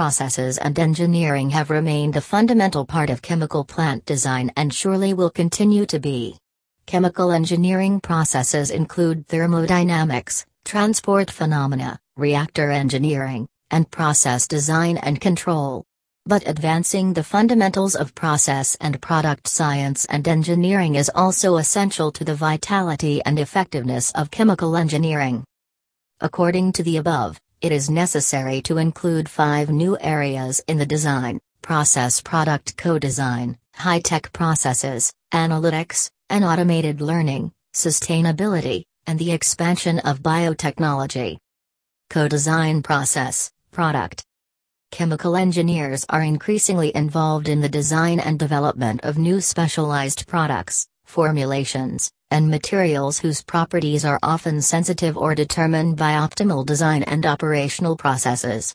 processes and engineering have remained a fundamental part of chemical plant design and surely will continue to be. Chemical engineering processes include thermodynamics, transport phenomena, reactor engineering, and process design and control. But advancing the fundamentals of process and product science and engineering is also essential to the vitality and effectiveness of chemical engineering. According to the above, it is necessary to include five new areas in the design process product co design, high tech processes, analytics, and automated learning, sustainability, and the expansion of biotechnology. Co design process, product. Chemical engineers are increasingly involved in the design and development of new specialized products, formulations, and materials whose properties are often sensitive or determined by optimal design and operational processes.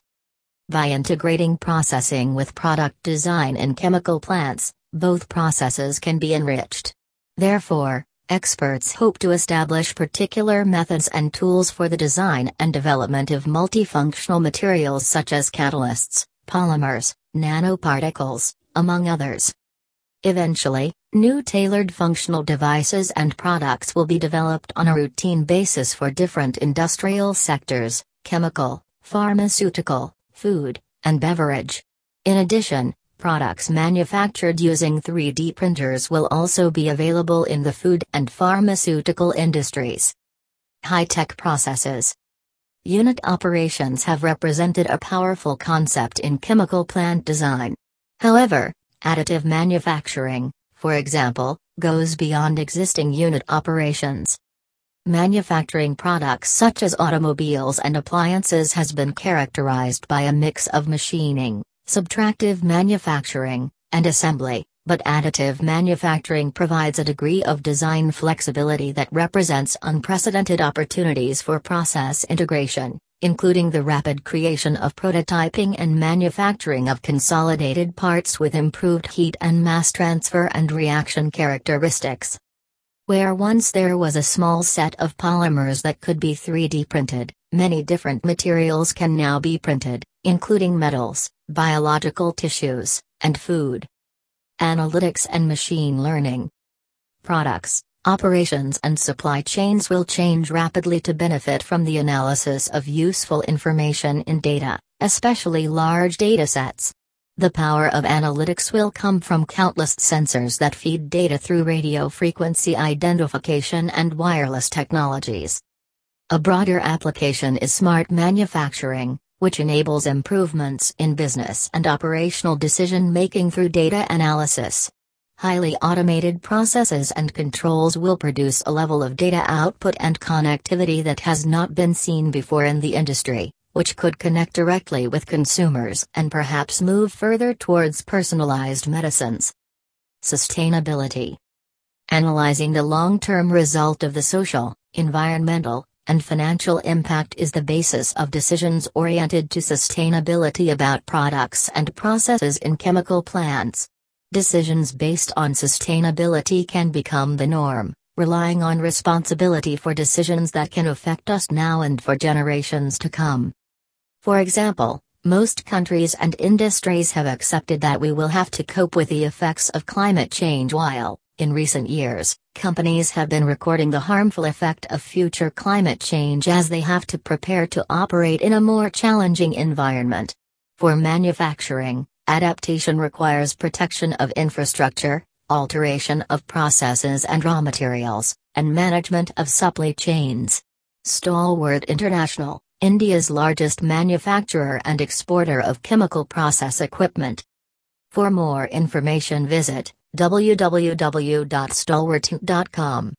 By integrating processing with product design in chemical plants, both processes can be enriched. Therefore, experts hope to establish particular methods and tools for the design and development of multifunctional materials such as catalysts, polymers, nanoparticles, among others. Eventually, new tailored functional devices and products will be developed on a routine basis for different industrial sectors chemical, pharmaceutical, food, and beverage. In addition, products manufactured using 3D printers will also be available in the food and pharmaceutical industries. High tech processes. Unit operations have represented a powerful concept in chemical plant design. However, Additive manufacturing, for example, goes beyond existing unit operations. Manufacturing products such as automobiles and appliances has been characterized by a mix of machining, subtractive manufacturing, and assembly, but additive manufacturing provides a degree of design flexibility that represents unprecedented opportunities for process integration including the rapid creation of prototyping and manufacturing of consolidated parts with improved heat and mass transfer and reaction characteristics. Where once there was a small set of polymers that could be 3D printed, many different materials can now be printed, including metals, biological tissues, and food. Analytics and machine learning. Products, Operations and supply chains will change rapidly to benefit from the analysis of useful information in data, especially large datasets. The power of analytics will come from countless sensors that feed data through radio frequency identification and wireless technologies. A broader application is smart manufacturing, which enables improvements in business and operational decision making through data analysis. Highly automated processes and controls will produce a level of data output and connectivity that has not been seen before in the industry, which could connect directly with consumers and perhaps move further towards personalized medicines. Sustainability Analyzing the long term result of the social, environmental, and financial impact is the basis of decisions oriented to sustainability about products and processes in chemical plants. Decisions based on sustainability can become the norm, relying on responsibility for decisions that can affect us now and for generations to come. For example, most countries and industries have accepted that we will have to cope with the effects of climate change while, in recent years, companies have been recording the harmful effect of future climate change as they have to prepare to operate in a more challenging environment. For manufacturing, Adaptation requires protection of infrastructure, alteration of processes and raw materials, and management of supply chains. Stalwart International, India's largest manufacturer and exporter of chemical process equipment. For more information visit www.stalwart.com.